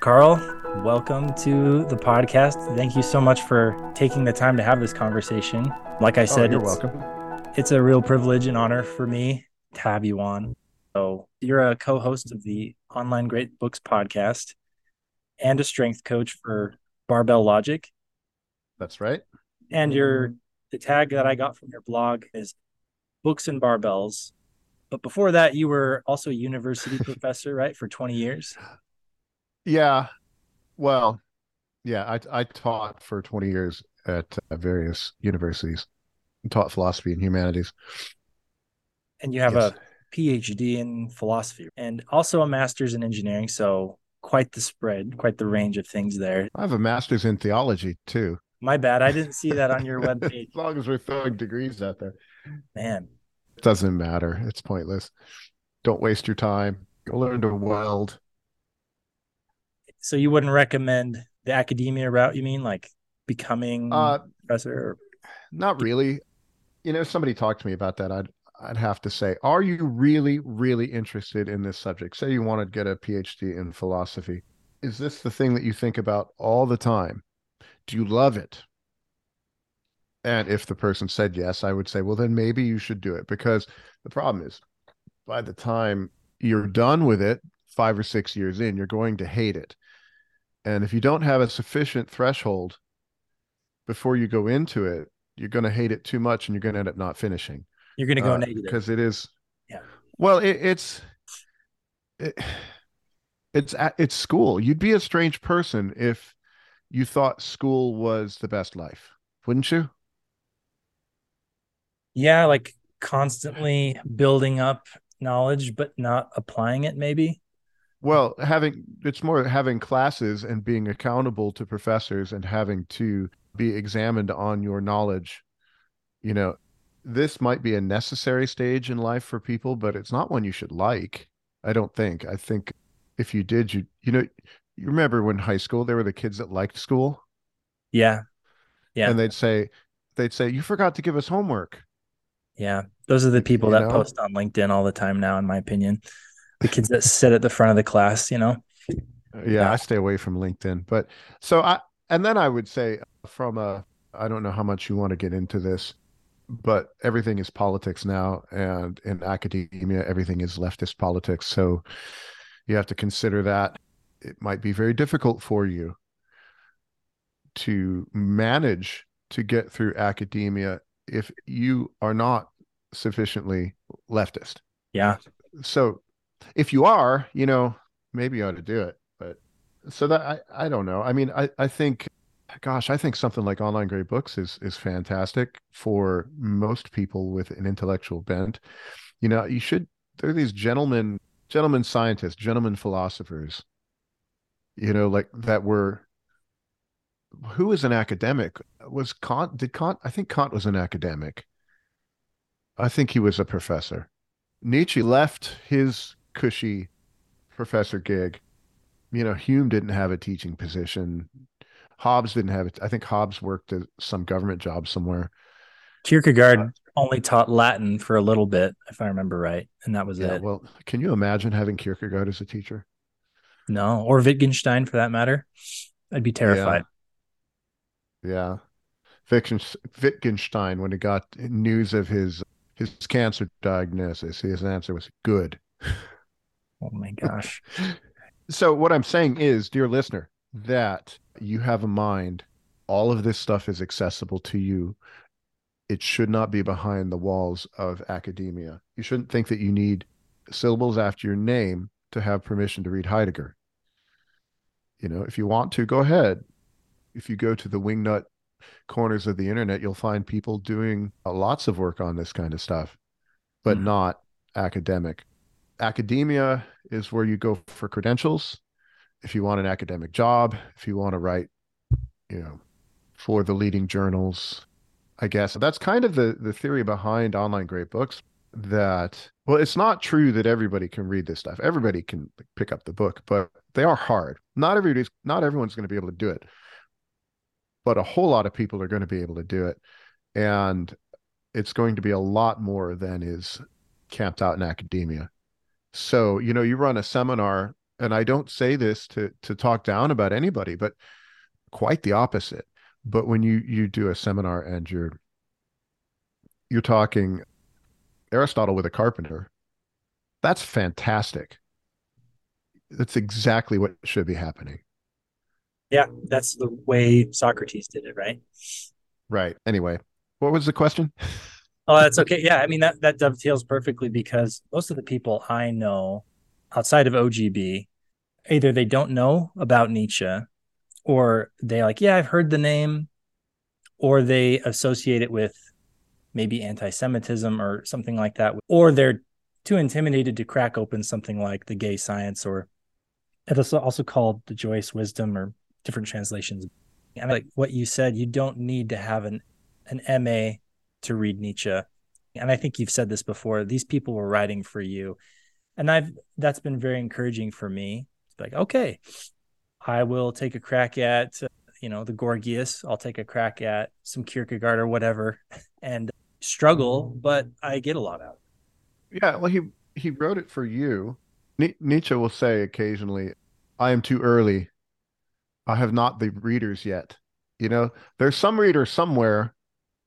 Karl, welcome to the podcast. Thank you so much for taking the time to have this conversation. Like I oh, said, oh, you're it's, welcome. it's a real privilege and honor for me to have you on. So, you're a co host of the Online Great Books podcast and a strength coach for Barbell Logic. That's right. And your the tag that I got from your blog is books and barbells. But before that, you were also a university professor, right, for 20 years? Yeah. Well, yeah, I I taught for 20 years at uh, various universities. Taught philosophy and humanities. And you have Yes. a PhD in philosophy and also a master's in engineering. So quite the spread, quite the range of things there. I have a master's in theology too. My bad. I didn't see that on your webpage. as long as we're throwing degrees out there. Man. It doesn't matter. It's pointless. Don't waste your time. Go learn to weld. So you wouldn't recommend the academia route, you mean? Like becoming Uh professor? Or... not really. You know, somebody talked to me about that. I'd I'd have to say, are you really, really interested in this subject? Say you want to get a PhD in philosophy. Is this the thing that you think about all the time? Do you love it? And if the person said yes, I would say, well, then maybe you should do it because the problem is by the time you're done with it, five or six years in, you're going to hate it. And if you don't have a sufficient threshold before you go into it, you're going to hate it too much and you're going to end up not finishing You're going to go uh, negative. because it is Yeah. well it, it's it, it's at- it's school you'd be a strange person if you thought school was the best life wouldn't you Yeah, like constantly building up knowledge, but not applying it, maybe. well having it's more having classes and being accountable to professors and having to be examined on your knowledge you know this might be a necessary stage in life for people but it's not one you should like i don't think i think if you did you you know you remember when high school there were the kids that liked school Yeah. Yeah. and they'd say they'd say you forgot to give us homework Yeah. Those are the people You that know? post on LinkedIn all the time now, in my opinion. The kids that sit at the front of the class, you know? yeah, Yeah. i stay away from linkedin but so i and then i would say from a i don't know how much you want to get into this but everything is politics now and in academia everything is leftist politics so you have to consider that it might be very difficult for you to manage to get through academia if you are not sufficiently leftist Yeah. so if you are, you know, maybe you ought to do it. But so that I, I don't know. I mean, I, I think, gosh, I think something like online great books is is fantastic for most people with an intellectual bent. You know, you should there are these gentlemen, gentlemen scientists, gentlemen philosophers, you know, like that were who was an academic? Was Kant did Kant I think Kant was an academic. I think he was a professor. Nietzsche left his cushy professor gig. You know, Hume didn't have a teaching position. Hobbes didn't have it. I think Hobbes worked at some government job somewhere. Kierkegaard uh, only taught Latin for a little bit, if I remember right. And that was Yeah. it. Well, can you imagine having Kierkegaard as a teacher? No. Or Wittgenstein for that matter. I'd be terrified. Yeah. Wittgens- Wittgenstein, when he got news of his his cancer diagnosis, his answer was good. Oh my gosh. So what I'm saying is, dear listener, that you have a mind. All of this stuff is accessible to you. It should not be behind the walls of academia. You shouldn't think that you need syllables after your name to have permission to read Heidegger. You know, if you want to, go ahead. If you go to the wingnut corners of the internet, you'll find people doing uh, lots of work on this kind of stuff, but Mhm. not academic. Academia is where you go for credentials. If you want an academic job, if you want to write, you know, for the leading journals, I guess. That's kind of the the theory behind online great books. that well it's not true that everybody can read this stuff. Everybody can pick up the book but they are hard. Not everybody's not everyone's going to be able to do it but a whole lot of people are going to be able to do it and it's going to be a lot more than is camped out in academia. So you know you run a seminar and i don't say this to to talk down about anybody but quite the opposite but when you you do a seminar and you're you're talking Aristotle with a carpenter. That's fantastic. That's exactly what should be happening. Yeah, that's the way Socrates did it, right? Right. Anyway, what was the question? Oh, that's okay. Yeah, I mean that that dovetails perfectly because most of the people I know outside of OGB, either they don't know about Nietzsche, or they like, yeah, I've heard the name, or they associate it with maybe anti-Semitism or something like that, or they're too intimidated to crack open something like the gay science or it's also called the joyous wisdom or different translations. And like what you said, you don't need to have an an MA to read Nietzsche. And I think you've said this before. These people were writing for you. And I've that's been very encouraging for me. Like, okay, I will take a crack at uh, you know the Gorgias. I'll take a crack at some Kierkegaard or whatever, and struggle, but I get a lot out. Yeah, well, he he wrote it for you. Nietzsche will say occasionally, "I am too early. I have not the readers yet." You know, there's some reader somewhere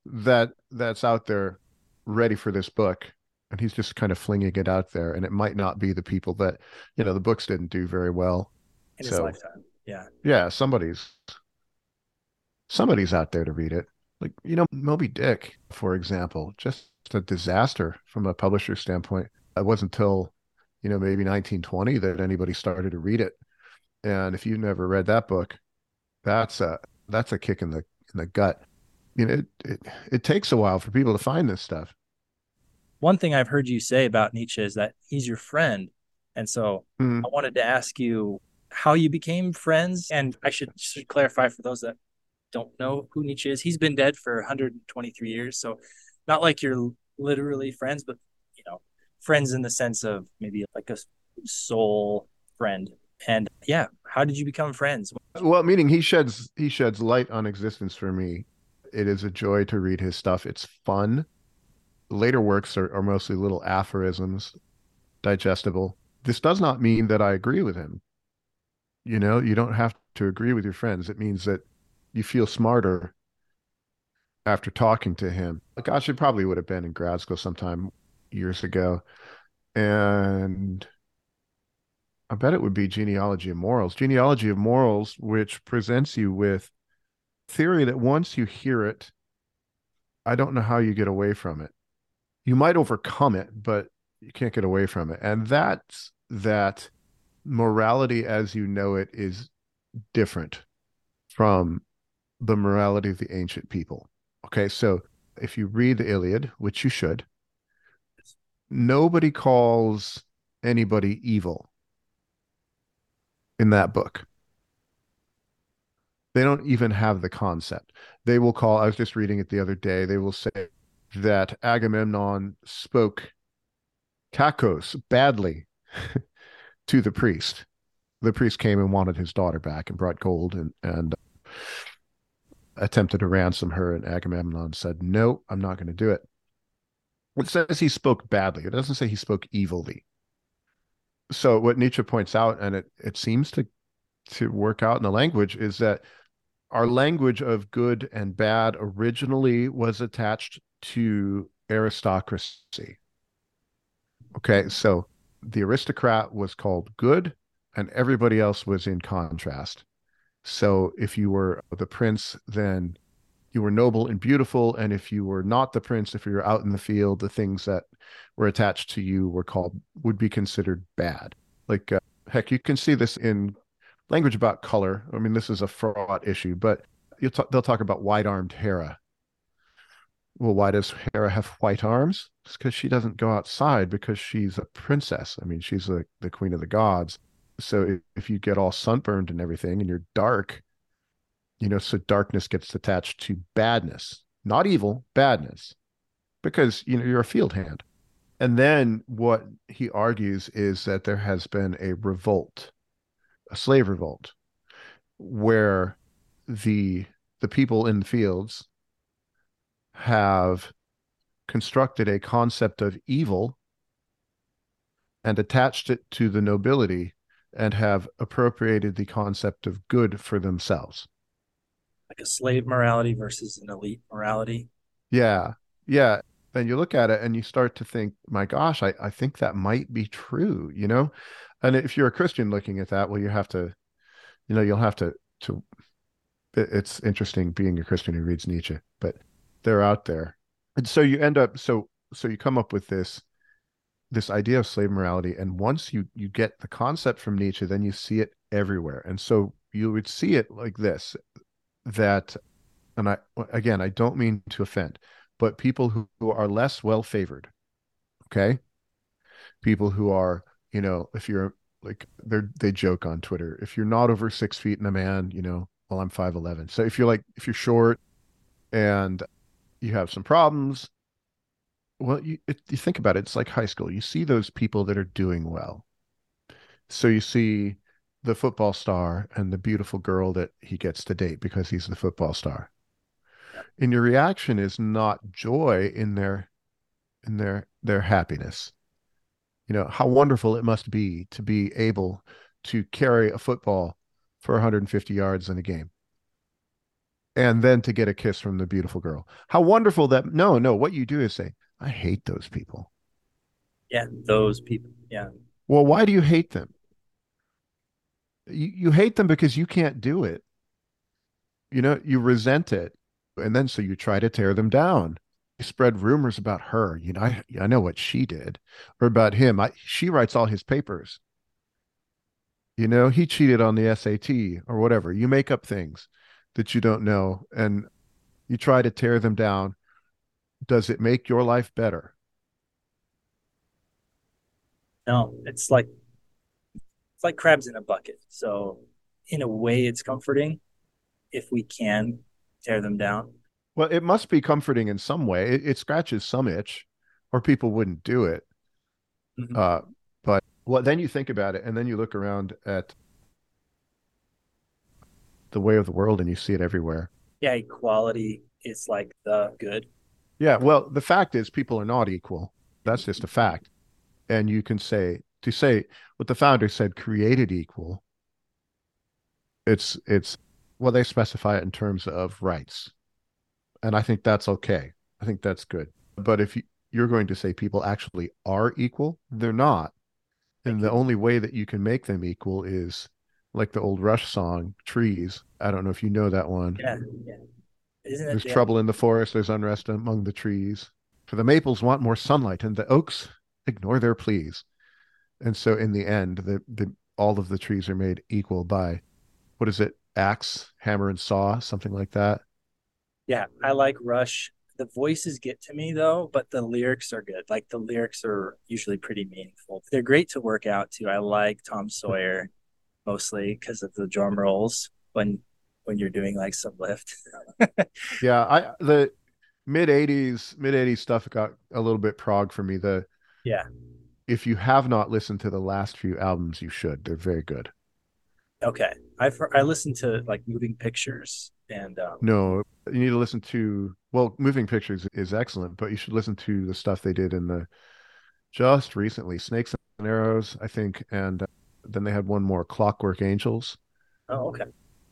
that that's out there ready for this book, and he's just kind of flinging it out there, and it might not be the people that you know the books didn't do very well in so, his lifetime. Yeah, yeah, somebody's somebody's out there to read it. Like, you know, Moby Dick, for example, just a disaster from a publisher standpoint. It wasn't until, you know, maybe 1920 that anybody started to read it. And if you've never read that book, that's a that's a kick in the in the gut. You know, it, it it takes a while for people to find this stuff. One thing I've heard you say about Nietzsche is that he's your friend. And so mm-hmm. I wanted to ask you how you became friends. And I should, should clarify for those that don't know who Nietzsche is, he's been dead for 123 years. So not like you're literally friends, but you know, friends in the sense of maybe like a soul friend. And yeah, how did you become friends? Well, meaning he sheds he sheds light on existence for me. It is a joy to read his stuff. It's fun. Later works are, are mostly little aphorisms, digestible. This does not mean that I agree with him. You know, you don't have to agree with your friends. It means that you feel smarter after talking to him. Gosh, it probably would have been in grad school sometime years ago. And I bet it would be Genealogy of Morals. Genealogy of Morals, which presents you with theory that once you hear it, I don't know how you get away from it. You might overcome it, but you can't get away from it. And that's that morality as you know it is different from the morality of the ancient people. Okay, so if you read the Iliad, which you should, nobody calls anybody evil in that book. They don't even have the concept. They will call, I was just reading it the other day, they will say that Agamemnon spoke kakos badly to the priest. The priest came and wanted his daughter back and brought gold and, and attempted to ransom her, and Agamemnon said, No, I'm not going to do it. It says he spoke badly. It doesn't say he spoke evilly. So what Nietzsche points out, and it it seems to to work out in the language, is that our language of good and bad originally was attached to aristocracy. Okay, so the aristocrat was called good, and everybody else was in contrast. So if you were the prince, then you were noble and beautiful. And if you were not the prince, if you were out in the field, the things that were attached to you were called, would be considered bad. Like, uh, heck, you can see this in language about color. I mean, this is a fraught issue, but t- they'll talk about white armed Hera. Well, why does Hera have white arms? It's because she doesn't go outside because she's a princess. I mean, she's the, the queen of the gods so if you get all sunburned and everything and you're dark you know so darkness gets attached to badness not evil badness because you know you're a field hand And then what he argues is that there has been a revolt, a slave revolt, where the the people in the fields have constructed a concept of evil and attached it to the nobility and have appropriated the concept of good for themselves. Like a slave morality versus an elite morality. Yeah. Yeah. And you look at it and you start to think, my gosh, I, I think that might be true, you know? And if you're a Christian looking at that, well, you have to, you know, you'll have to, to, it's interesting being a Christian who reads Nietzsche, but they're out there. And so you end up, so, so you come up with this this idea of slave morality and once you you get the concept from nietzsche then you see it everywhere. And so you would see it like this that and i again i don't mean to offend but people who, who are less well favored okay? People who are you know if you're like they're they joke on twitter if you're not over six feet and a man you know well i'm 5'11 so if you're like if you're short and you have some problems well, you, it, you think about it, it's like high school. You see those people that are doing well. So you see the football star and the beautiful girl that he gets to date because he's the football star. And your reaction is not joy in their in their their happiness. You know, how wonderful it must be to be able to carry a football for 150 yards in a game and then to get a kiss from the beautiful girl. How wonderful that no, no, what you do is say, I hate those people. Yeah, those people. Yeah. Well, why do you hate them? You, you hate them because you can't do it. You know, you resent it. And then so you try to tear them down. You spread rumors about her. You know, I, I know what she did, or about him. I, she writes all his papers. You know, he cheated on the SAT or whatever. You make up things that you don't know and you try to tear them down does it make your life better? No, it's like it's like crabs in a bucket. So in a way it's comforting if we can tear them down. Well, it must be comforting in some way. It, it scratches some itch, or people wouldn't do it. Mm-hmm. Uh, but well, then you think about it, and then you look around at the way of the world, and you see it everywhere. Yeah, equality is like the good. Yeah, well, the fact is people are not equal. That's just a fact. And you can say to say what the founder said created equal. It's it's well they specify it in terms of rights. And I think that's okay. I think that's good. But if you, you're going to say people actually are equal, they're not. And the only way that you can make them equal is like the old Rush song, Trees. I don't know if you know that one. Yeah, yeah. Isn't it there's trouble in the forest, there's unrest among the trees. For the maples want more sunlight, and the oaks ignore their pleas. And so in the end, the, the all of the trees are made equal by what is it? Axe, hammer, and saw, something like that. Yeah, I like Rush. The voices get to me though, but the lyrics are good. Like the lyrics are usually pretty meaningful. They're great to work out to. I like Tom Sawyer mostly because of the drum rolls when when you're doing like some lift. yeah, I the mid 80s mid 80s stuff got a little bit prog for me. The Yeah. If you have not listened to the last few albums, you should. They're very good. Okay. I've I listened to like Moving Pictures and um... No, you need to listen to well, Moving Pictures is excellent, but you should listen to the stuff they did in the just recently, Snakes and Arrows, I think, and uh, then they had one more, Clockwork Angels. Oh, okay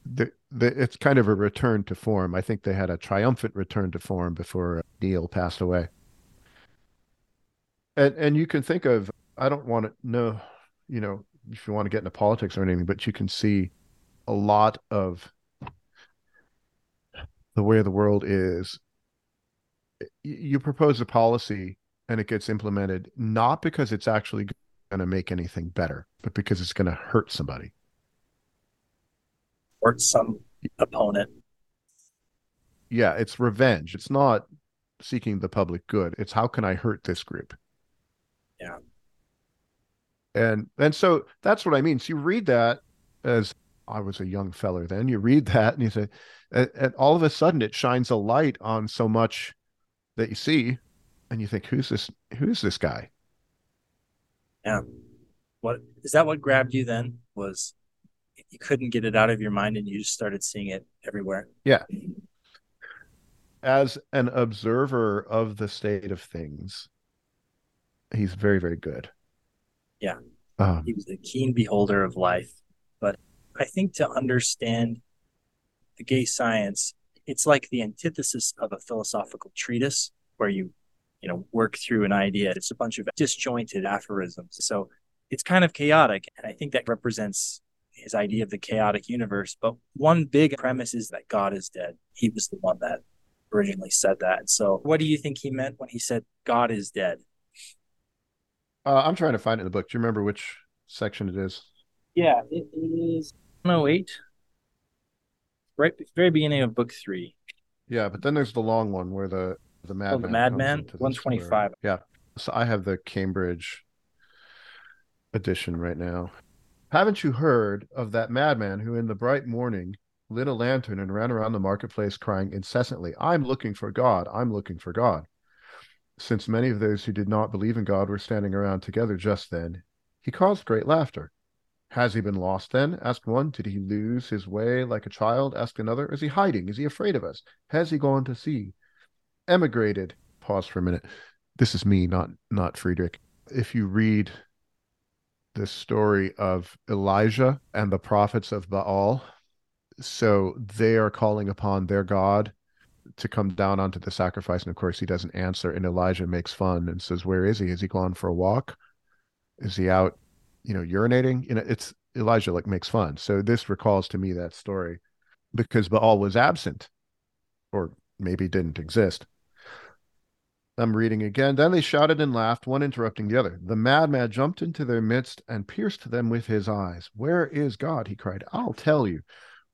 the, the, it's kind of a return to form. I think they had a triumphant return to form before uh, Neil passed away. And and you can think of I don't want to know, you know, if you want to get into politics or anything, but you can see a lot of the way the world is. You propose a policy and it gets implemented not because it's actually going to make anything better, but because it's going to hurt somebody support some opponent. Yeah, it's revenge. It's not seeking the public good. It's how can I hurt this group? Yeah. And and so that's what I mean. So you read that as I was a young feller then. You read that and you say, and, and all of a sudden it shines a light on so much that you see, and you think, who's this? Who's this guy? Yeah. What is that? What grabbed you then was you couldn't get it out of your mind, and you just started seeing it everywhere. Yeah. As an observer of the state of things, he's very, very good. Yeah. Um, he was a keen beholder of life. But I think to understand the gay science, it's like the antithesis of a philosophical treatise where you, you know, work through an idea. It's a bunch of disjointed aphorisms. So it's kind of chaotic. And I think that represents his idea of the chaotic universe. But one big premise is that God is dead. He was the one that originally said that. So what do you think he meant when he said God is dead? Uh, I'm trying to find it in the book. Do you remember which section it is? Yeah, it is 108. Right, very beginning of book three. Yeah, but then there's the long one where the the madman. Oh, the madman, 125. Yeah. So I have the Cambridge edition right now. Haven't you heard of that madman who, in the bright morning, lit a lantern and ran around the marketplace crying incessantly, I'm looking for God, I'm looking for God? Since many of those who did not believe in God were standing around together just then, he caused great laughter. Has he been lost then? asked one. Did he lose his way like a child? asked another. Is he hiding? Is he afraid of us? Has he gone to sea? Emigrated. Pause for a minute. This is me, not not Friedrich. If you read the story of Elijah and the prophets of Baal, so they are calling upon their God to come down onto the sacrifice. And of course, he doesn't answer. And Elijah makes fun and says, Where is he? Is he gone for a walk? Is he out, you know, urinating? You know, it's Elijah like makes fun. So this recalls to me that story because Baal was absent or maybe didn't exist. I'm reading again. Then they shouted and laughed, one interrupting the other. The madman jumped into their midst and pierced them with his eyes. Where is God? He cried. I'll tell you.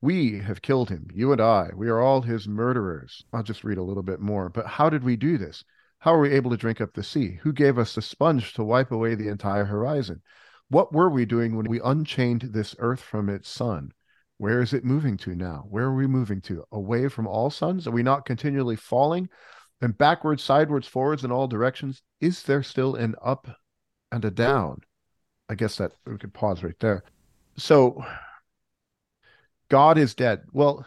We have killed him, you and I. We are all his murderers. I'll just read a little bit more. But how did we do this? How were we able to drink up the sea? Who gave us the sponge to wipe away the entire horizon? What were we doing when we unchained this earth from its sun? Where is it moving to now? Where are we moving to? Away from all suns? Are we not continually falling and backwards, sideways, forwards, in all directions? Is there still an up and a down? I guess that we could pause right there. So God is dead. Well,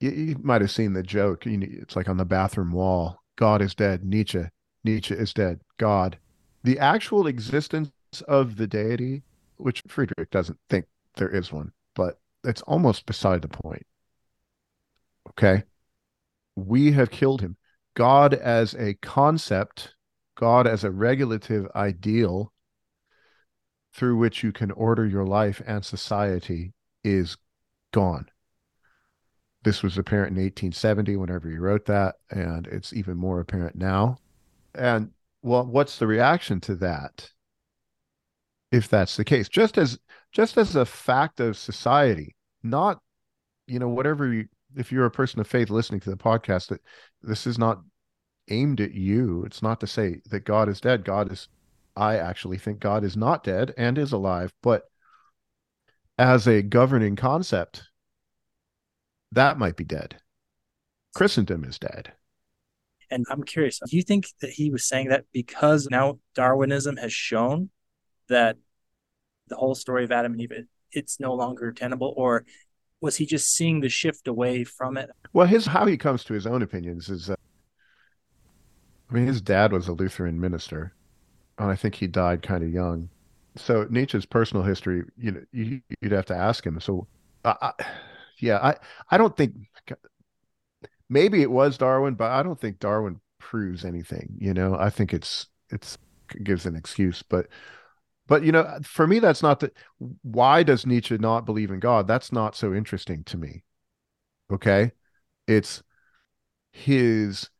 you, you might have seen the joke. It's like on the bathroom wall. God is dead. Nietzsche. Nietzsche is dead. God. The actual existence of the deity, which Friedrich doesn't think there is one, but it's almost beside the point. Okay. We have killed him. God as a concept, God as a regulative ideal through which you can order your life and society is gone. This was apparent in 1870 whenever he wrote that, and it's even more apparent now. And well, what's the reaction to that? If that's the case, just as just as a fact of society, not you know whatever you, if you're a person of faith listening to the podcast, that this is not aimed at you. It's not to say that God is dead. God is I actually think God is not dead and is alive, but as a governing concept, that might be dead. Christendom is dead. And I'm curious, do you think that he was saying that because now Darwinism has shown that the whole story of Adam and Eve, it's no longer tenable, or was he just seeing the shift away from it? Well, his how he comes to his own opinions is, uh, I mean, his dad was a Lutheran minister, and I think he died kind of young so Nietzsche's personal history, you know, you, would have to ask him. So, uh, yeah, I I don't think maybe it was Darwin, but I don't think Darwin proves anything. You know, I think it's it's gives an excuse, but but you know, for me, that's not the why does Nietzsche not believe in God? That's not so interesting to me. Okay, it's his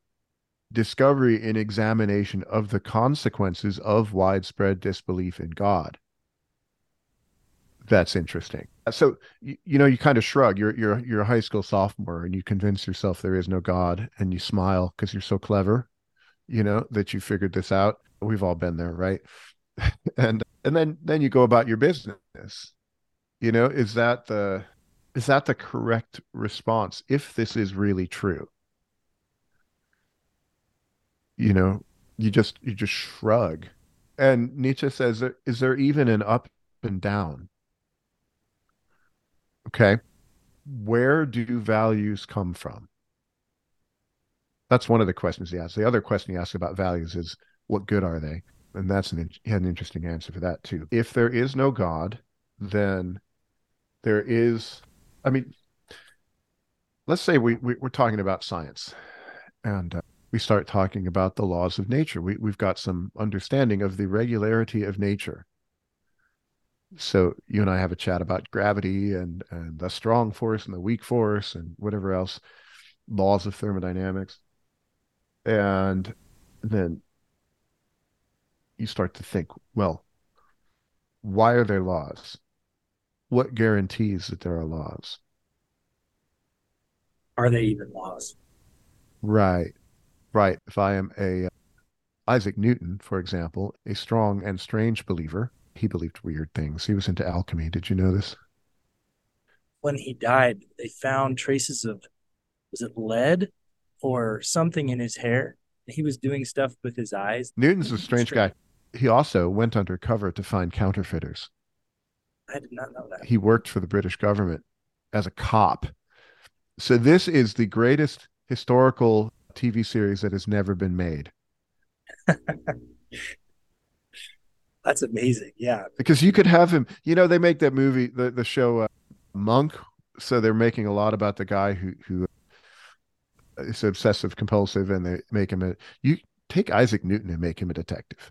discovery and examination of the consequences of widespread disbelief in God. That's interesting. So you, know, you kind of shrug. You're you're you're a high school sophomore, and you convince yourself there is no God, and you smile because you're so clever, you know, that you figured this out. We've all been there, right? and and then then you go about your business. You know, is that the is that the correct response if this is really true? you know you just you just shrug And Nietzsche says, is there even an up and down? Okay. Where do values come from? That's one of the questions he asks. The other question he asks about values is, what good are they? And that's an an interesting answer for that too. If there is no God, then there is. I mean, let's say we, we are talking about science, and uh, we start talking about the laws of nature. We we've got some understanding of the regularity of nature. So you and I have a chat about gravity and and the strong force and the weak force and whatever else, laws of thermodynamics and then you start to think, well, why are there laws? What guarantees that there are laws? Are they even laws? Right, right. If I am a uh, Isaac Newton, for example, a strong and strange believer, he believed weird things. He was into alchemy. Did you know this? When he died, they found traces of was it lead or something in his hair. He was doing stuff with his eyes. Newton's a strange, guy. He also went undercover to find counterfeiters. I did not know that. He worked for the British government as a cop. So this is the greatest historical TV series that has never been made. That's amazing. Yeah. Because you could have him, you know, they make that movie, the, the show uh, Monk. So they're making a lot about the guy who, who is obsessive compulsive and they make him a you take Isaac Newton and make him a detective.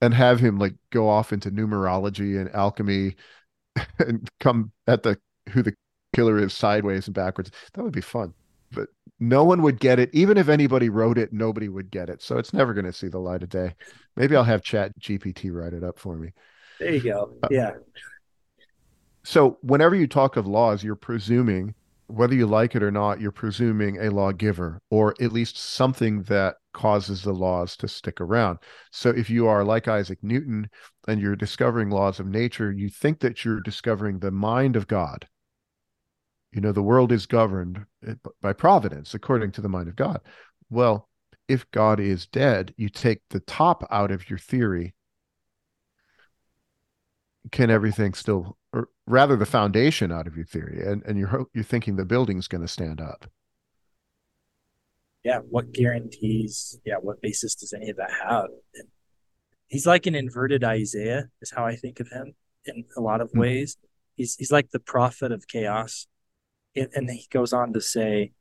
And have him like go off into numerology and alchemy and come at the who the killer is sideways and backwards. That would be fun but no one would get it. Even if anybody wrote it nobody would get it. So it's never going to see the light of day. Maybe i'll have chat gpt write it up for me. There you go. Uh, yeah. so whenever you talk of laws you're presuming whether you like it or not, you're presuming a lawgiver or at least something that causes the laws to stick around. So if you are like Isaac Newton and you're discovering laws of nature, you think that you're discovering the mind of God. You know, the world is governed eh, by providence according to the mind of God. Well, if God is dead, you take the top out of your theory. Can everything still or rather the foundation out of your theory and, and you're you're thinking the building's going to stand up. Yeah what guarantees yeah what basis does any of that have? And he's like an inverted isaiah is how i think of him in a lot of mm-hmm. ways. He's he's like the prophet of chaos and, and he goes on to say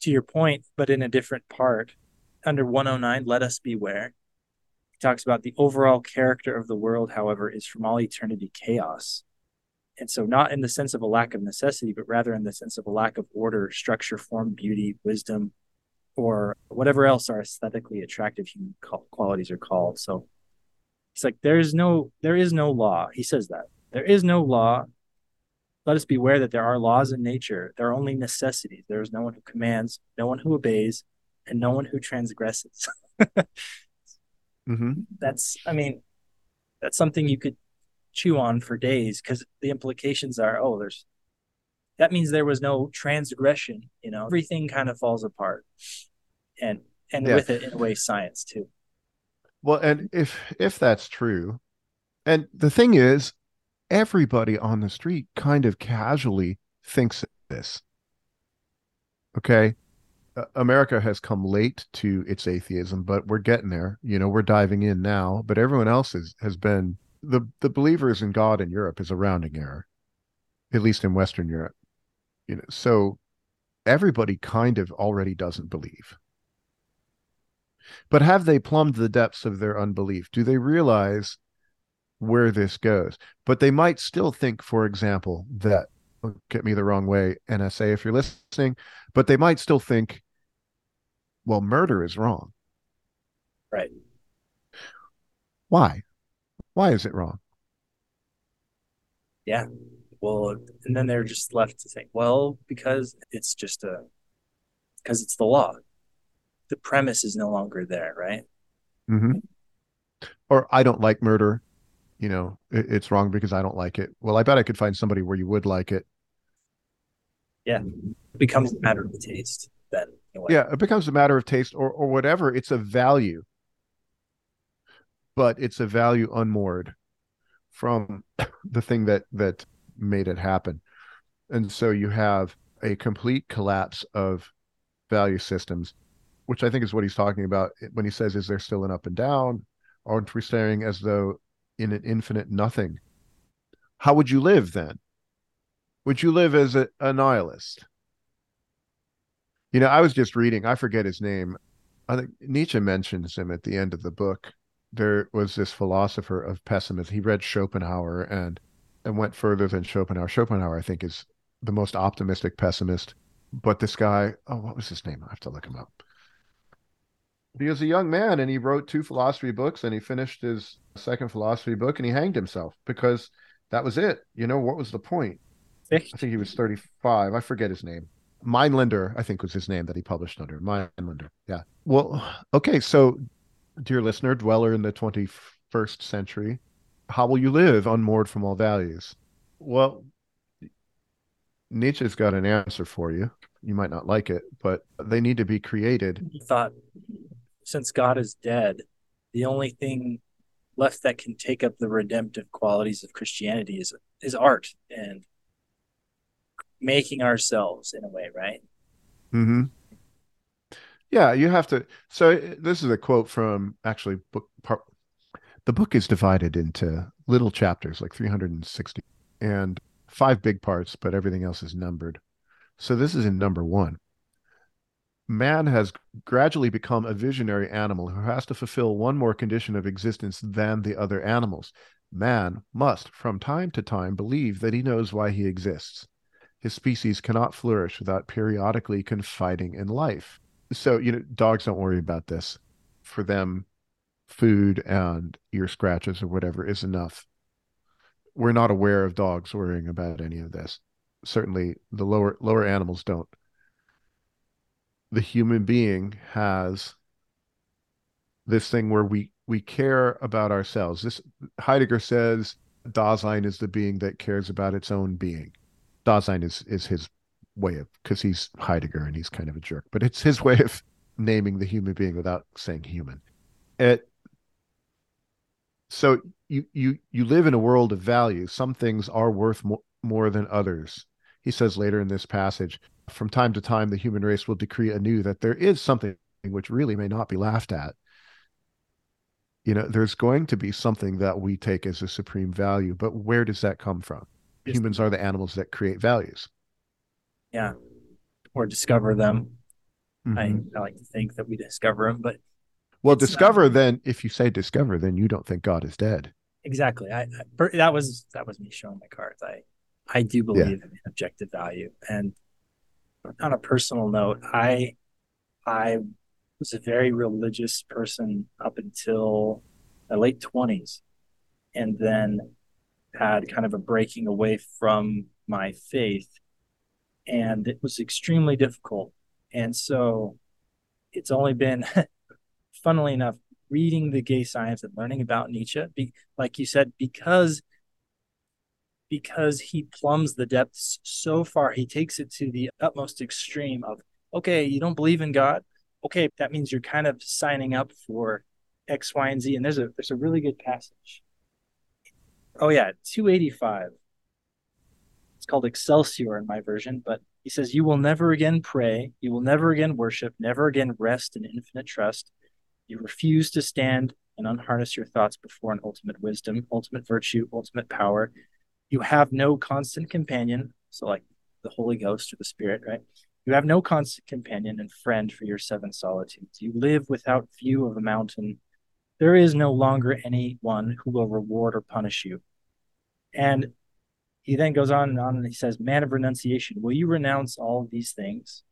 to your point but in a different part under 109 let us beware talks about the overall character of the world, however, is from all eternity chaos. And so, not in the sense of a lack of necessity, but rather in the sense of a lack of order, structure, form, beauty, wisdom, or whatever else our aesthetically attractive human qualities are called. So, it's like there is no there is no law. He says that there is no law. Let us beware that there are laws in nature. There are only necessities. There is no one who commands, no one who obeys, and no one who transgresses. Mm-hmm. That's, I mean, that's something you could chew on for days because the implications are, oh, there's, that means there was no transgression, you know, everything kind of falls apart. And, and yeah. with it, in a way, science too. Well, and if, if that's true, and the thing is, everybody on the street kind of casually thinks this. Okay. America has come late to its atheism, but we're getting there. You know, we're diving in now. But everyone else has has been the the believers in God in Europe is a rounding error, at least in Western Europe. You know, so everybody kind of already doesn't believe. But have they plumbed the depths of their unbelief? Do they realize where this goes? But they might still think, for example, that oh, get me the wrong way, NSA, if you're listening, but they might still think well, murder is wrong. Right. Why? Why is it wrong? Yeah. Well, and then they're just left to think, well, because it's just a, because it's the law. The premise is no longer there, right? Mm-hmm. Or I don't like murder. You know, it, it's wrong because I don't like it. Well, I bet I could find somebody where you would like it. Yeah. It becomes a matter of taste then yeah it becomes a matter of taste or or whatever it's a value but it's a value unmoored from the thing that that made it happen. And so you have a complete collapse of value systems, which I think is what he's talking about when he says, Is there still an up and down? Aren't we staring as though in an infinite nothing? How would you live then? Would you live as a, a nihilist? You know, I was just reading, I forget his name. I think Nietzsche mentions him at the end of the book. There was this philosopher of pessimism. He read Schopenhauer and and went further than Schopenhauer. Schopenhauer, I think, is the most optimistic pessimist. But this guy, oh, what was his name? I have to look him up. He was a young man and he wrote two philosophy books and he finished his second philosophy book and he hanged himself because that was it. You know, what was the point? I think he was 35. I forget his name. Mainländer, I think was his name that he published under. Mainländer. Yeah. Well, okay. So, dear listener, dweller in the 21st century, how will you live unmoored from all values? Well, Nietzsche's got an answer for you. You might not like it, but they need to be created. He thought since God is dead, the only thing left that can take up the redemptive qualities of Christianity is is art and making ourselves in a way, right? Hmm. Yeah, you have to. So this is a quote from actually book part. The book is divided into little chapters, like 360, and five big parts, but everything else is numbered. So this is in number one. Man has gradually become a visionary animal who has to fulfill one more condition of existence than the other animals. Man must, from time to time, believe that he knows why he exists. His species cannot flourish without periodically confiding in life. So, you know, dogs don't worry about this. For them, food and ear scratches or whatever is enough we're not aware of dogs worrying about any of this. Certainly, the lower lower animals don't. The human being has this thing where we we care about ourselves. This Heidegger says Dasein is the being that cares about its own being. Dasein is is his way of because he's Heidegger and he's kind of a jerk, but it's his way of naming the human being without saying human. It so you you you live in a world of value. Some things are worth mo- more than others. He says later in this passage, from time to time the human race will decree anew that there is something which really may not be laughed at. You know, there's going to be something that we take as a supreme value, but where does that come from? Humans are the animals that create values. Yeah. Or discover them. Mm-hmm. I, I like to think that we discover them, but well, discover not, then if you say discover, then you don't think God is dead. Exactly. I, I that was that was me showing my cards. I I do believe yeah. in objective value, and on a personal note, I I was a very religious person up until my late twenties, and then had kind of a breaking away from my faith, and it was extremely difficult. And so, it's only been funnily enough, reading the gay science and learning about Nietzsche, be, like you said, because because he plumbs the depths so far, he takes it to the utmost extreme of, okay, you don't believe in God. Okay, that means you're kind of signing up for X, Y, and Z. And there's a there's a really good passage. Oh yeah, 285. It's called Excelsior in my version, but he says, You will never again pray, you will never again worship, never again rest in infinite trust. You refuse to stand and unharness your thoughts before an ultimate wisdom, ultimate virtue, ultimate power. You have no constant companion, so like the Holy Ghost or the Spirit, right? You have no constant companion and friend for your seven solitudes. You live without view of a mountain. There is no longer anyone who will reward or punish you. And he then goes on and on and he says, Man of renunciation, will you renounce all of these things?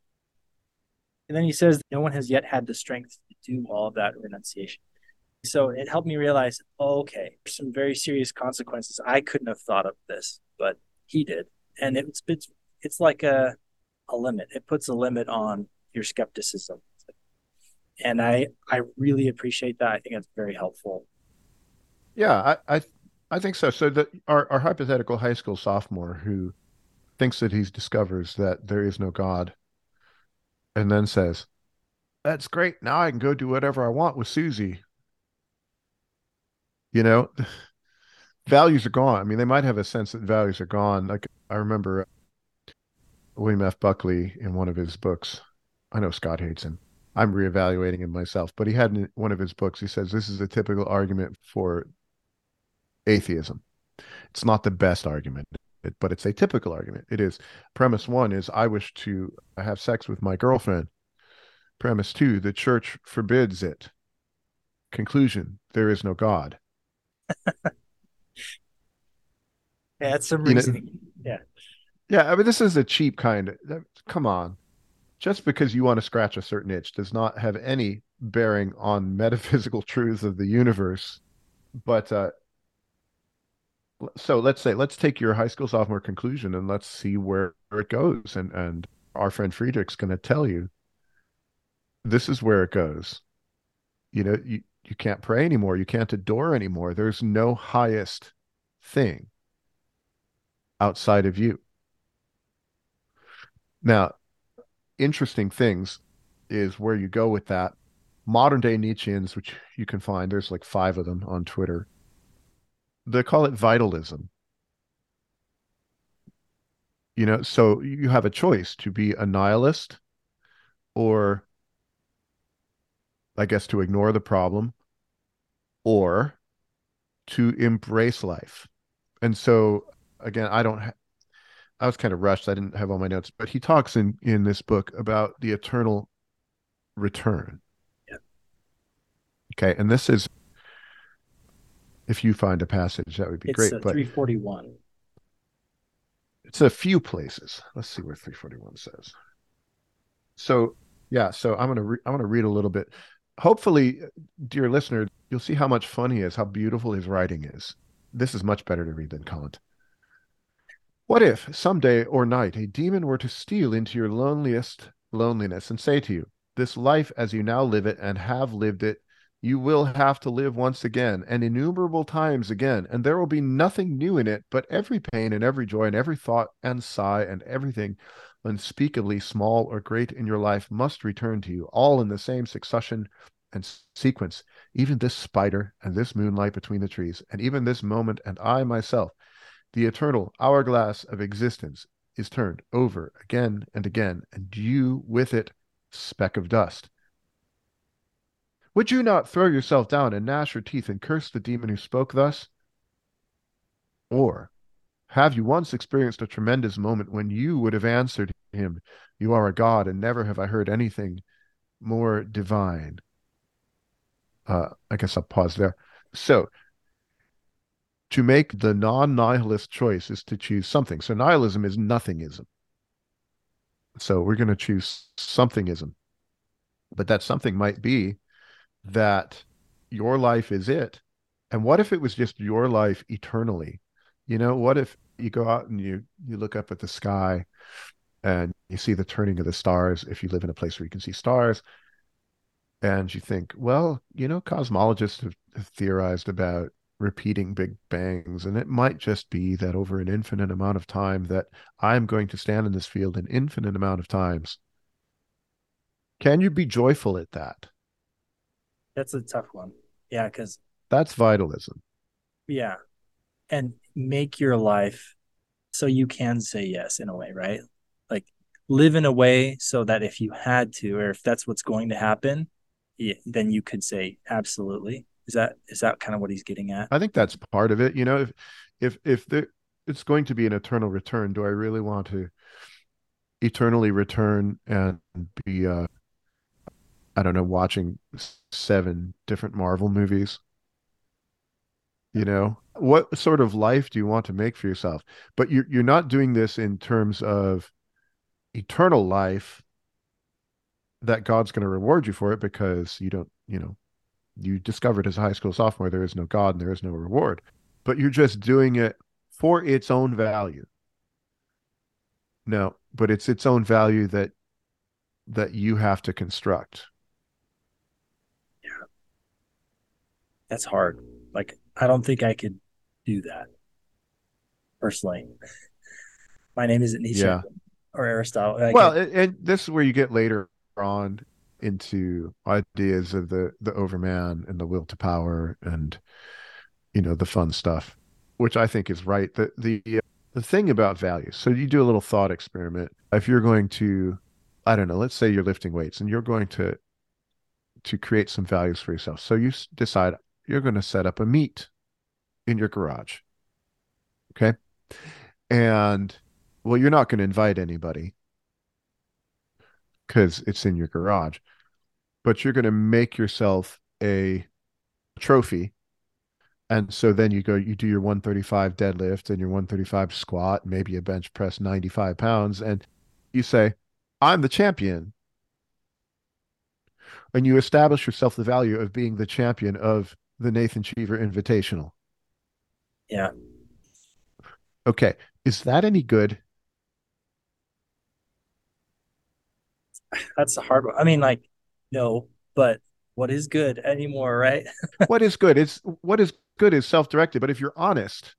And then he says, No one has yet had the strength to do all of that renunciation. So it helped me realize, okay, some very serious consequences. I couldn't have thought of this, but he did, and it's it's it's like a a limit. It puts a limit on your skepticism, and I I really appreciate that. I think it's very helpful. Yeah, I I, I think so. So that our our hypothetical high school sophomore who thinks that he discovers that there is no God, and then says, that's great. Now I can go do whatever I want with Susie. You know, values are gone. I mean, they might have a sense that values are gone. Like I remember William F. Buckley in one of his books. I know Scott hates him. I'm reevaluating him myself, but he had in one of his books, he says this is a typical argument for atheism. It's not the best argument, but it's a typical argument. It is premise one is I wish to have sex with my girlfriend. Premise two, the church forbids it. Conclusion, there is no God. yeah, that's some reasoning. You know, yeah. Yeah, I mean, this is a cheap kind of. Come on, just because you want to scratch a certain itch does not have any bearing on metaphysical truths of the universe. But uh, so let's say let's take your high school sophomore conclusion and let's see where, it goes. And and our friend Friedrich's going to tell you this is where it goes. You know, you you can't pray anymore. You can't adore anymore. There's no highest thing outside of you. Now, interesting things is where you go with that. Modern day Nietzscheans, which you can find, there's like five of them on Twitter. They call it vitalism. You know, so you have a choice to be a nihilist or, I guess, to ignore the problem or to embrace life. And so, again, I don't ha- I was kind of rushed. I didn't have all my notes, but he talks in in this book about the eternal return. Yeah. Okay, and this is if you find a passage, that would be it's great. Uh, but 341. It's a few places. Let's see what 341 says. So yeah, so I'm gonna re- I'm gonna read a little bit. Hopefully, uh, dear listener, you'll see how much fun he is, how beautiful his writing is. This is much better to read than Kant. What if some day or night a demon were to steal into your loneliest loneliness and say to you, This life as you now live it and have lived it, you will have to live once again and innumerable times again, and there will be nothing new in it, but every pain and every joy and every thought and sigh and everything unspeakably small or great in your life must return to you, all in the same succession and sequence, even this spider and this moonlight between the trees, and even this moment and I myself the eternal hourglass of existence is turned over again and again, and you with it, speck of dust. Would you not throw yourself down and gnash your teeth and curse the demon who spoke thus? Or have you once experienced a tremendous moment when you would have answered him, You are a God, and never have I heard anything more divine? Uh, I guess I'll pause there. So, to make the non-nihilist choice is to choose something. So nihilism is nothingism. So we're going to choose somethingism. But that something might be that your life is it. And what if it was just your life eternally? You know, what if you go out and you you look up at the sky and you see the turning of the stars if you live in a place where you can see stars and you think, well, you know, cosmologists have, have theorized about repeating big bangs and it might just be that over an infinite amount of time that i'm going to stand in this field an infinite amount of times. Can you be joyful at that? That's a tough one. Yeah because that's vitalism. Yeah. And make your life so you can say yes in a way right? Like live in a way so that if you had to or if that's what's going to happen yeah, then you could say absolutely is that is that kind of what he's getting at? I think that's part of it. You know, if if if there, it's going to be an eternal return, do I really want to eternally return and be uh I don't know, watching seven different Marvel movies? You know, what sort of life do you want to make for yourself? But you're you're not doing this in terms of eternal life that God's going to reward you for it because you don't, you know, you discovered as a high school sophomore there is no God and there is no reward, but you're just doing it for its own value. No, but it's its own value that that you have to construct. Yeah. That's hard. Like I don't think I could do that personally. My name isn't Nietzsche yeah. or Aristotle. well, and this is where you get later on into ideas of the the overman and the will to power and you know, the fun stuff, which I think is right. The the uh, the thing about values. So you do a little thought experiment. If you're going to, I don't know, let's say you're lifting weights and you're going to to create some values for yourself. So you decide you're going to set up a meet in your garage. Okay. And well, you're not going to invite anybody because it's in your garage, but you're going to make yourself a trophy. And so then you go, you do your 135 deadlift and your 135 squat, maybe a bench press 95 pounds, and you say, I'm the champion. And you establish yourself the value of being the champion of the Nathan Cheever Invitational. Yeah. Okay. Is that any good? That's a hard one. I mean, like, no, but what is good anymore, right? what is good? It's what is good is self-directed. But if you're honest,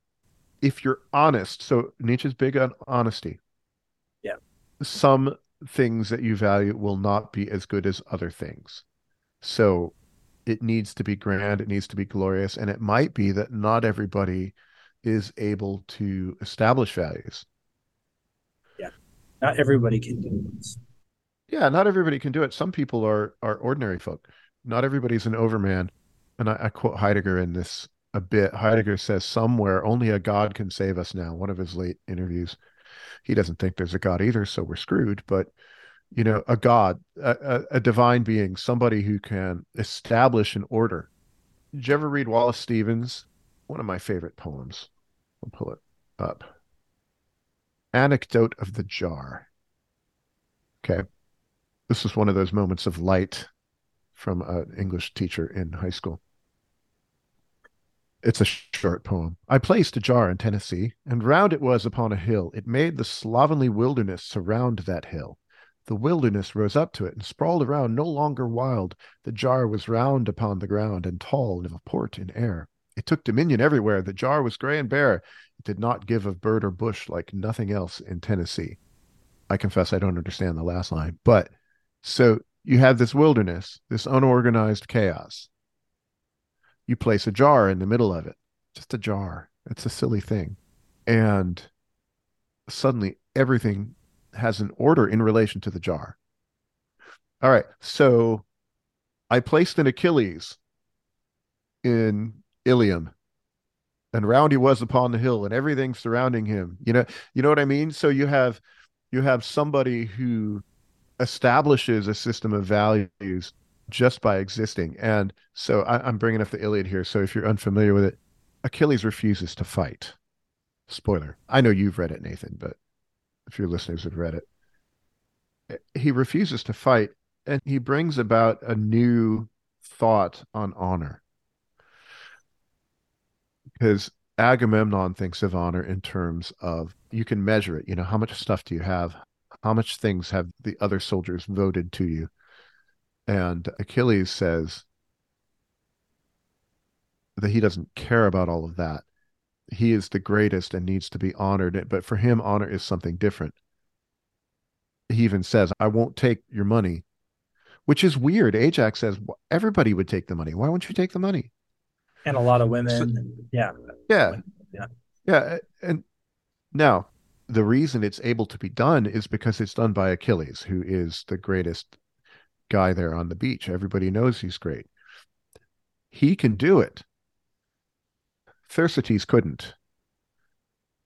if you're honest, so Nietzsche's big on honesty. Yeah. Some things that you value will not be as good as other things. So it needs to be grand, it needs to be glorious, and it might be that not everybody is able to establish values. Yeah. Not everybody can do this. Yeah, not everybody can do it. Some people are are ordinary folk. Not everybody's an overman. And I, I quote Heidegger in this a bit. Heidegger says somewhere only a God can save us now. One of his late interviews. He doesn't think there's a God either, so we're screwed. But you know, a God, a, a, divine being, somebody who can establish an order. Did you ever read Wallace Stevens? One of my favorite poems. I'll pull it up. Anecdote of the Jar. Okay. This is one of those moments of light from an English teacher in high school. It's a short poem. I placed a jar in Tennessee, and round it was upon a hill. It made the slovenly wilderness surround that hill. The wilderness rose up to it and sprawled around, no longer wild. The jar was round upon the ground and tall and of a port in air. It took dominion everywhere. The jar was gray and bare. It did not give of bird or bush like nothing else in Tennessee. I confess I don't understand the last line, but so you have this wilderness, this unorganized chaos. You place a jar in the middle of it, just a jar. It's a silly thing. And suddenly everything has an order in relation to the jar. All right. So I placed an Achilles in Ilium and round he was upon the hill and everything surrounding him. You know, you know what I mean? So you have you have somebody who establishes a system of values just by existing. And so I, am bringing up the Iliad here. So if you're unfamiliar with it, Achilles refuses to fight. Spoiler. I know you've read it, Nathan, but if your listeners have read it, he refuses to fight and he brings about a new thought on honor. Because Agamemnon thinks of honor in terms of you can measure it. You know, how much stuff do you have? How much things have the other soldiers voted to you? And Achilles says that he doesn't care about all of that. He is the greatest and needs to be honored. But for him, honor is something different. He even says, I won't take your money, which is weird. Ajax says, everybody would take the money. Why won't you take the money? And a lot of women. So, yeah. Yeah. Yeah. Yeah. And now, the reason it's able to be done is because it's done by Achilles, who is the greatest guy there on the beach. Everybody knows he's great. He can do it. Thersites couldn't,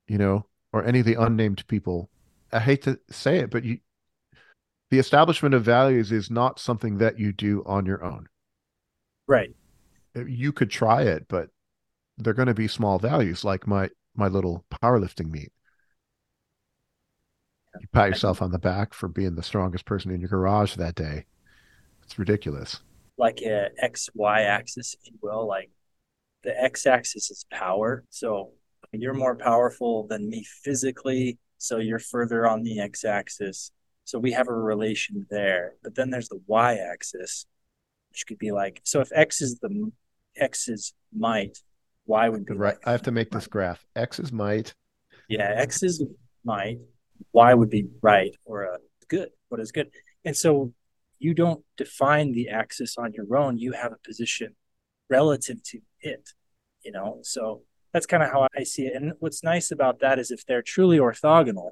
you know, or any of the unnamed people. I hate to say it, but you, the establishment of values is not something that you do on your own. Right. Uh, you could try it, but they're going to be small values, like my my little powerlifting meet. You pat yourself on the back for being the strongest person in your garage that day. It's ridiculous. Like a X Y axis, if you will. Like the X axis is power. So you're more powerful than me physically. So you're further on the X axis. So we have a relation there. But then there's the Y axis, which could be like so if X is the X is might, Y would be right. Like, I have to make this graph. X is might. Yeah, X is might. Y would be right or uh, good. What is good? And so you don't define the axis on your own. You have a position relative to it. you know? So that's kind of how I see it. And what's nice about that is if they're truly orthogonal,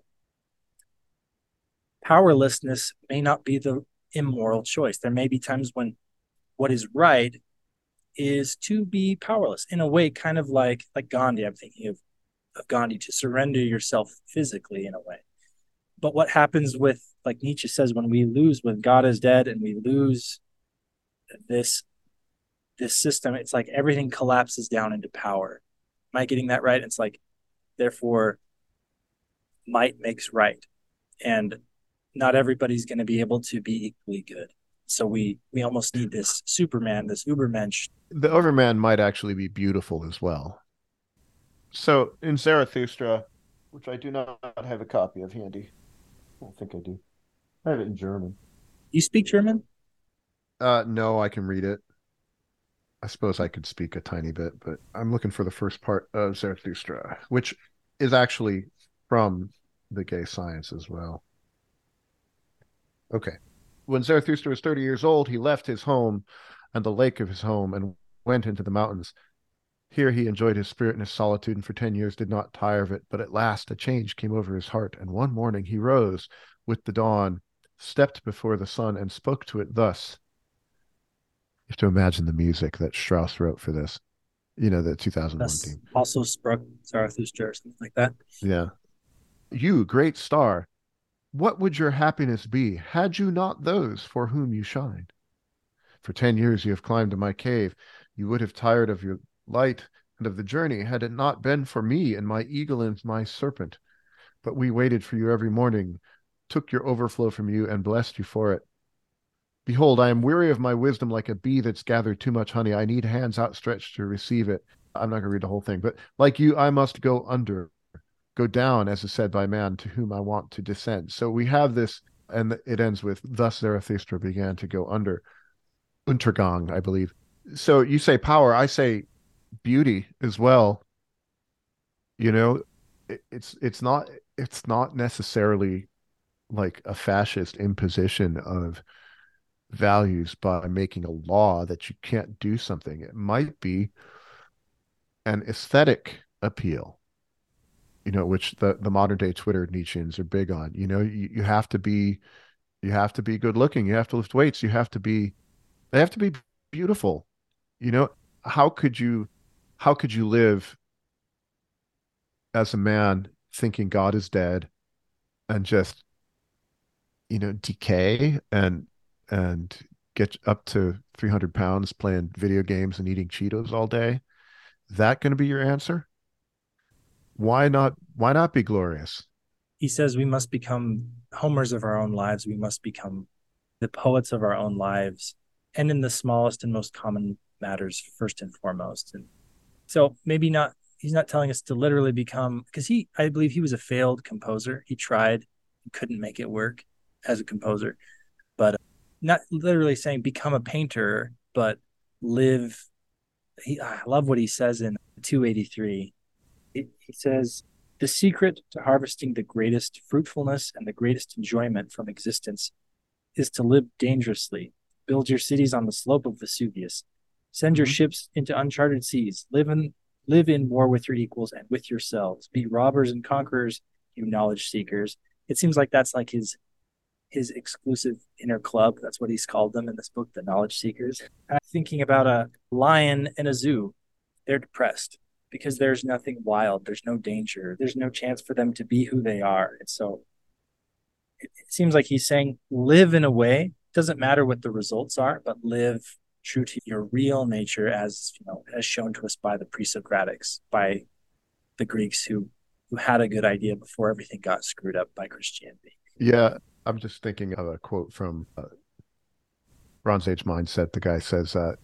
powerlessness may not be the immoral choice. There may be times when what is right is to be powerless in a way, kind of like like Gandhi. I'm thinking of, of Gandhi to surrender yourself physically in a way. But what happens with, like Nietzsche says, when we lose, when God is dead and we lose this this system, it's like everything collapses down into power. Am I getting that right? It's like, therefore, might makes right, and not everybody's going to be able to be equally good. So we we almost need this Superman, this Ubermensch. The Overman might actually be beautiful as well. So in Zarathustra, which I do not have a copy of handy, I don't think I do. I have it in German. You speak German? Uh, no, I can read it. I suppose I could speak a tiny bit, but I'm looking for the first part of Zarathustra, which is actually from the gay science as well. Okay. When Zarathustra was 30 years old, he left his home and the lake of his home and went into the mountains. Here he enjoyed his spirit and his solitude, and for 10 years did not tire of it. But at last a change came over his heart, and one morning he rose with the dawn, stepped before the sun, and spoke to it thus. You have to imagine the music that Strauss wrote for this, you know, the 2001 team. Also sprach Zarathustra or something like that. Yeah. You, great star, what would your happiness be had you not those for whom you shine? For ten years you have climbed to my cave. You would have tired of your light and of the journey had it not been for me and my eagle and my serpent. But we waited for you every morning, took your overflow from you, and blessed you for it. Behold, I am weary of my wisdom like a bee that's gathered too much honey. I need hands outstretched to receive it. I'm not going to read the whole thing, but like you, I must go under go down, as is said by man, to whom I want to descend. So we have this, and it ends with, thus Zarathustra began to go under. Untergang, I believe. So you say power, I say beauty as well. You know, it, it's it's not it's not necessarily like a fascist imposition of values by making a law that you can't do something. It might be an aesthetic appeal you know, which the, the modern day Twitter Nietzscheans are big on. You know, you, you have to be you have to be good looking, you have to lift weights, you have to be they have to be beautiful. You know, how could you how could you live as a man thinking God is dead and just you know decay and and get up to 300 pounds playing video games and eating cheetos all day? That going to be your answer? Why not why not be glorious? He says we must become homers of our own lives. We must become the poets of our own lives. And in the smallest and most common matters first and foremost. And so maybe not he's not telling us to literally become because he i believe he was a failed composer he tried couldn't make it work as a composer but uh, not literally saying become a painter but live he, i love what he says in 283 he says, The secret to harvesting the greatest fruitfulness and the greatest enjoyment from existence is to live dangerously. Build your cities on the slope of Vesuvius. Send your mm-hmm. ships into uncharted seas. Live in live in war with your equals and with yourselves. Be robbers and conquerors, you knowledge seekers. It seems like that's like his his exclusive inner club. That's what he's called them in this book, the knowledge seekers. I'm thinking about a lion in a zoo. They're depressed because there's nothing wild, there's no danger, there's no chance for them to be who they are. And so it, it seems like he's saying live in a way, doesn't matter what the results are, but live true to your real nature as you know as shown to us by the pre-socratics by the greeks who who had a good idea before everything got screwed up by christianity yeah i'm just thinking of a quote from uh, bronze age mindset the guy says that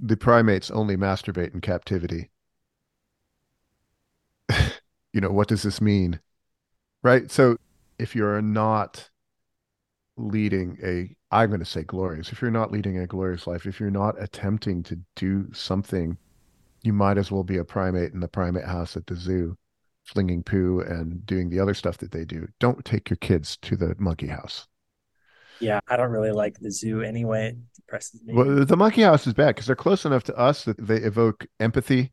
the primates only masturbate in captivity. you know, what does this mean? Right? So if you're not leading a I'm going to say glorious. If you're not leading a glorious life, if you're not attempting to do something, you might as well be a primate in the primate house at the zoo, flinging poo and doing the other stuff that they do. Don't take your kids to the monkey house. Yeah, I don't really like the zoo anyway. It depresses me. Well, the monkey house is bad because they're close enough to us that they evoke empathy.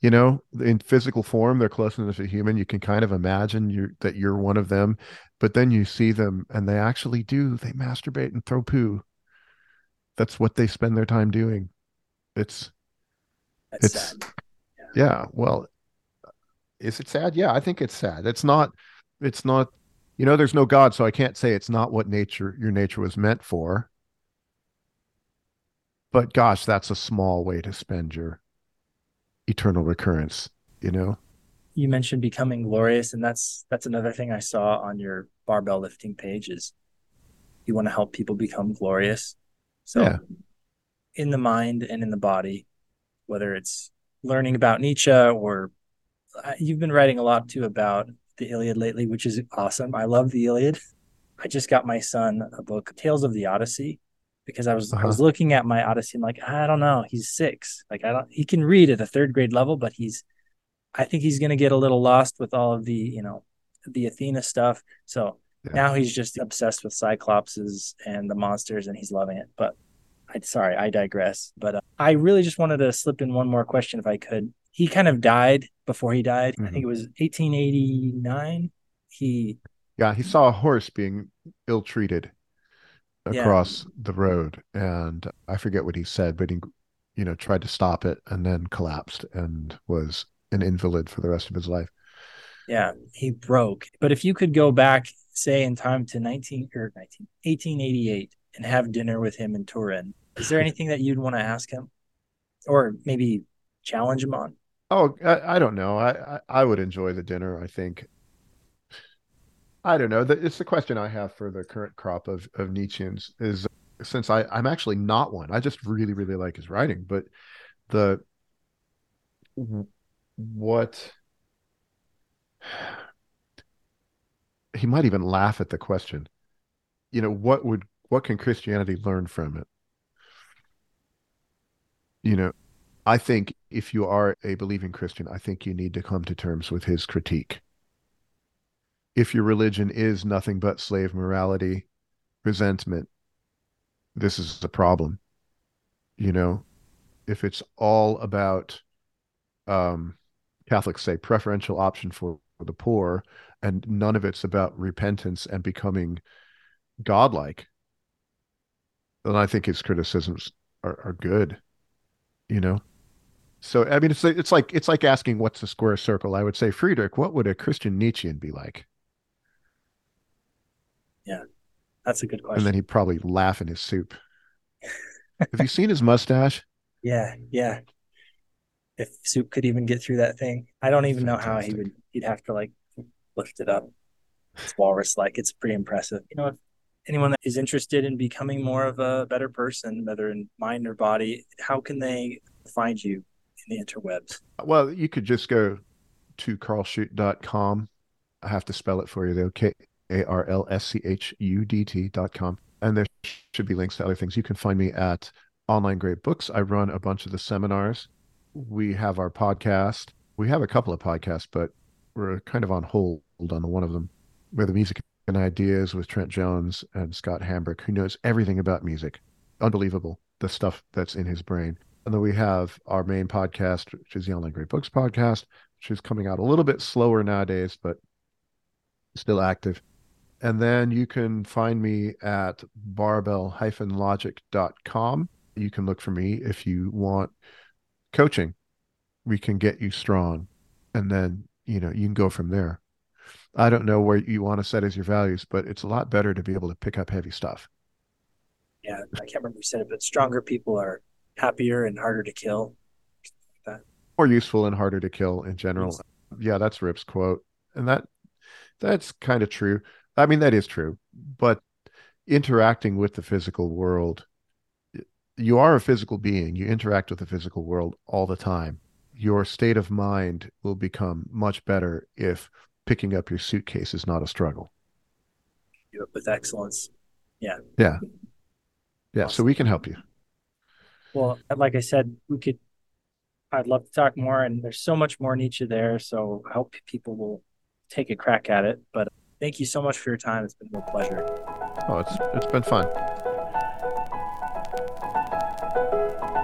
You know, in physical form, they're close enough to human. You can kind of imagine you that you're one of them, but then you see them and they actually do. They masturbate and throw poo. That's what they spend their time doing. It's That's it's sad. yeah. Well, is it sad? Yeah, I think it's sad. It's not. It's not. You know, there's no God, so I can't say it's not what nature your nature was meant for. But gosh, that's a small way to spend your eternal recurrence. You know. You mentioned becoming glorious, and that's that's another thing I saw on your barbell lifting page is you want to help people become glorious. So Yeah. in the mind and in the body, whether it's learning about Nietzsche or uh, you've been writing a lot too about the Iliad lately, which is awesome. I love the Iliad. I just got my son a book, Tales of the Odyssey, because I was I was looking at my Odyssey. And I'm like, I don't know. He's six. Like I don't. He can read at a third grade level, but he's. I think he's going to get a little lost with all of the you know, the Athena stuff. So Yeah. now he's just obsessed with Cyclopses and the monsters, and he's loving it. But I sorry, I digress. But uh, I really just wanted to slip in one more question if I could. He kind of died before he died. I Mhm. think it was 1889. He Yeah, he saw a horse being ill-treated Yeah. across the road, and I forget what he said, but he, you know, tried to stop it and then collapsed and was an invalid for the rest of his life. Yeah, he broke. But if you could go back, say in time to 19 or 19, 1888 and have dinner with him in Turin, is there anything that you'd want to ask him or maybe challenge him on? Oh, I, I don't know. I, I I would enjoy the dinner. I think. I don't know. It's the question I have for the current crop of of Nietzscheans is since I I'm actually not one. I just really really like his writing, but the what he might even laugh at the question. You know, what would what can Christianity learn from it? You know, I think if you are a believing Christian, I think you need to come to terms with his critique. If your religion is nothing but slave morality, resentment, this is the problem. You know, if it's all about, um, Catholics say preferential option for the poor, and none of it's about repentance and becoming godlike, then I think his criticisms are, are good. You know, so I mean, it's like- it's like it's like asking what's a square circle. I would say, Friedrich, what would a Christian Nietzschean be like? Yeah, that's a good question. And then he'd probably laugh in his soup. Have you seen his mustache? yeah, yeah. If Soup could even get through that thing, I don't even know how he would. He'd have to like lift it up. It's walrus like. It's pretty impressive. You know, if anyone that is interested in becoming more of a better person, whether in mind or body, how can they find you in the interwebs? Well, you could just go to karlschudt.com. I have to spell it for you though. K A R L S C H U D T dot com. And there should be links to other things. You can find me at Online Great Books. I run a bunch of the seminars. We have our podcast. We have a couple of podcasts, but we're kind of on hold on one of them. We're the music and ideas with Trent Jones and Scott Hambrick, who knows everything about music. Unbelievable, the stuff that's in his brain. And then we have our main podcast, which is the Online Great Books podcast, which is coming out a little bit slower nowadays, but still active. And then you can find me at barbell-logic.com. You can look for me if you want coaching. We can get you strong. And then, you know, you can go from there. I don't know where you want to set as your values, but it's a lot better to be able to pick up heavy stuff. Yeah, I can't remember who said it, but stronger people are happier and harder to kill. More useful and harder to kill in general. Yes. Yeah, that's Rip's quote. And that that's kind of true. I mean, that is true. But interacting with the physical world, you are a physical being. You interact with the physical world all the time. Your state of mind will become much better if picking up your suitcase is not a struggle. Do it with excellence. Yeah, Yeah, Awesome. So we can help you. Well, like I said, we could. I'd love to talk more, and there's so much more Nietzsche there. So I hope people will take a crack at it. But thank you so much for your time. It's been a real pleasure. Oh, it's it's been fun. Música